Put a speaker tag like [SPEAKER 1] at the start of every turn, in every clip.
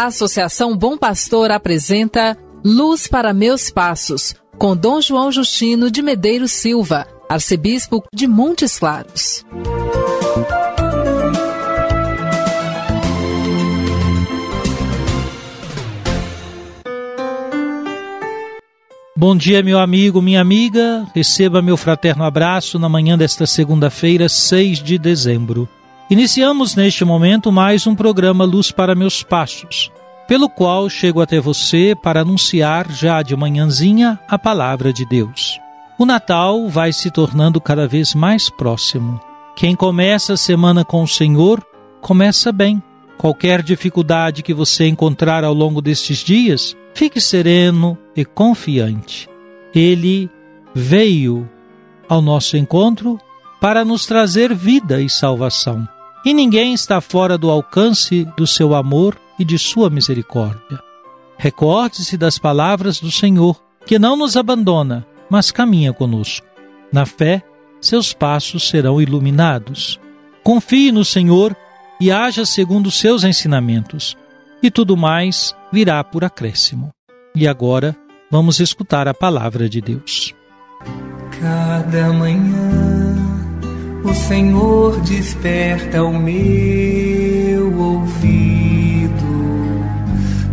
[SPEAKER 1] A Associação Bom Pastor apresenta Luz para Meus Passos, com Dom João Justino de Medeiros Silva, arcebispo de Montes Claros.
[SPEAKER 2] Bom dia, meu amigo, minha amiga. Receba meu fraterno abraço na manhã desta segunda-feira, 6 de dezembro. Iniciamos neste momento mais um programa Luz para Meus Passos, pelo qual chego até você para anunciar já de manhãzinha a palavra de Deus. O Natal vai se tornando cada vez mais próximo. Quem começa a semana com o Senhor, começa bem. Qualquer dificuldade que você encontrar ao longo destes dias, fique sereno e confiante. Ele veio ao nosso encontro para nos trazer vida e salvação. E ninguém está fora do alcance do seu amor e de sua misericórdia. Recorde-se das palavras do Senhor, que não nos abandona, mas caminha conosco. Na fé, seus passos serão iluminados. Confie no Senhor e haja segundo os seus ensinamentos, e tudo mais virá por acréscimo. E agora, vamos escutar a palavra de Deus.
[SPEAKER 3] Cada manhã o Senhor desperta o meu ouvido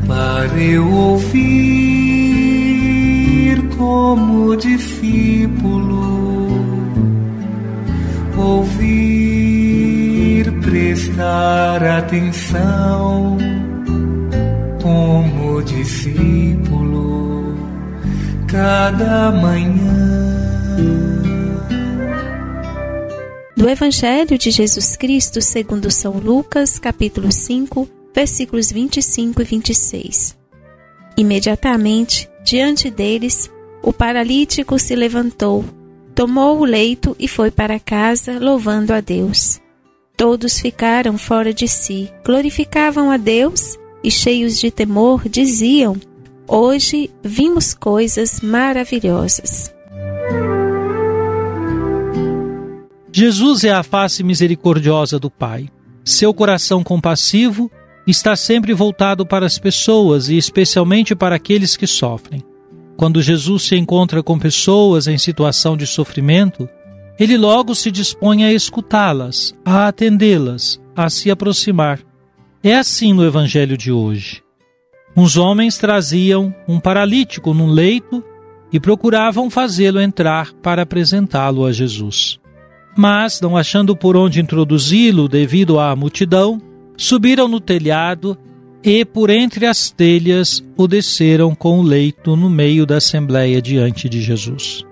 [SPEAKER 3] para eu ouvir como discípulo, ouvir, prestar atenção como discípulo, cada manhã.
[SPEAKER 4] Do Evangelho de Jesus Cristo segundo São Lucas, capítulo 5, versículos 25 e 26. Imediatamente, diante deles, o paralítico se levantou, tomou o leito e foi para casa, louvando a Deus. Todos ficaram fora de si, glorificavam a Deus e, cheios de temor, diziam: Hoje vimos coisas maravilhosas.
[SPEAKER 2] Jesus é a face misericordiosa do Pai. Seu coração compassivo está sempre voltado para as pessoas e especialmente para aqueles que sofrem. Quando Jesus se encontra com pessoas em situação de sofrimento, ele logo se dispõe a escutá-las, a atendê-las, a se aproximar. É assim no Evangelho de hoje. Uns homens traziam um paralítico num leito e procuravam fazê-lo entrar para apresentá-lo a Jesus. Mas, não achando por onde introduzi-lo devido à multidão, subiram no telhado e, por entre as telhas, o desceram com o leito no meio da assembleia diante de Jesus.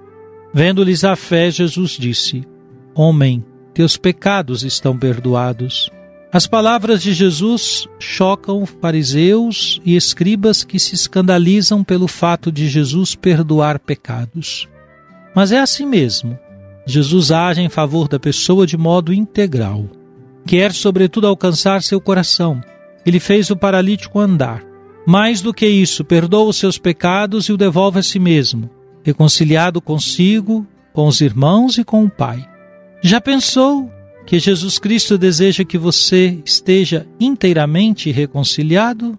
[SPEAKER 2] Vendo-lhes a fé, Jesus disse: Homem, teus pecados estão perdoados. As palavras de Jesus chocam fariseus e escribas que se escandalizam pelo fato de Jesus perdoar pecados. Mas é assim mesmo. Jesus age em favor da pessoa de modo integral. Quer, sobretudo, alcançar seu coração. Ele fez o paralítico andar. Mais do que isso, perdoa os seus pecados e o devolve a si mesmo, reconciliado consigo, com os irmãos e com o Pai. Já pensou que Jesus Cristo deseja que você esteja inteiramente reconciliado?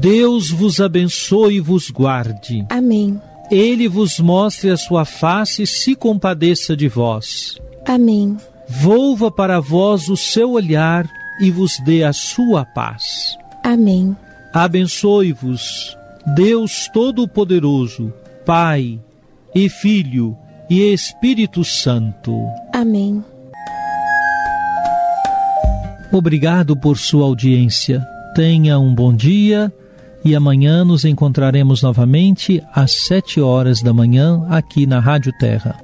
[SPEAKER 2] Deus vos abençoe e vos guarde.
[SPEAKER 4] Amém.
[SPEAKER 2] Ele vos mostre a sua face e se compadeça de vós.
[SPEAKER 4] Amém.
[SPEAKER 2] Volva para vós o seu olhar e vos dê a sua paz.
[SPEAKER 4] Amém.
[SPEAKER 2] Abençoe-vos, Deus Todo-Poderoso, Pai e Filho e Espírito Santo.
[SPEAKER 4] Amém.
[SPEAKER 2] Obrigado por sua audiência. Tenha um bom dia e amanhã nos encontraremos novamente às sete horas da manhã aqui na Rádio Terra.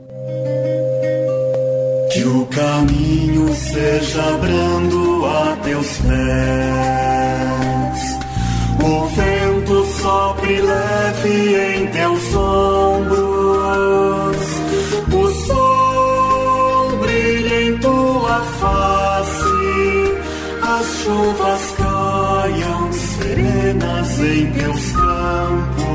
[SPEAKER 5] Que o caminho seja brando a teu
[SPEAKER 3] teus pés. O vento sopre leve em teus ombros. Em teus campos.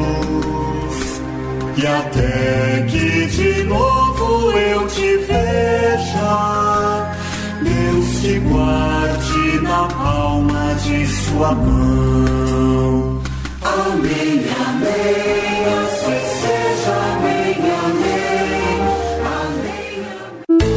[SPEAKER 3] E até que de novo eu te veja, Deus te guarde na palma de sua mão. Amém, amém, assim seja, amém, amém, amém.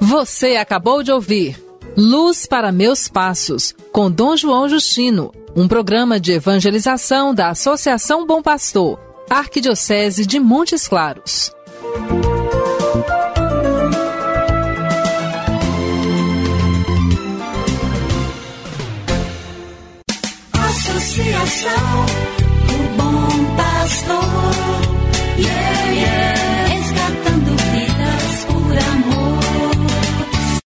[SPEAKER 1] Você acabou de ouvir Luz para Meus Passos, com Dom João Justino, um programa de evangelização da Associação Bom Pastor, Arquidiocese de Montes Claros.
[SPEAKER 6] Associação do Bom Pastor, yeah, yeah.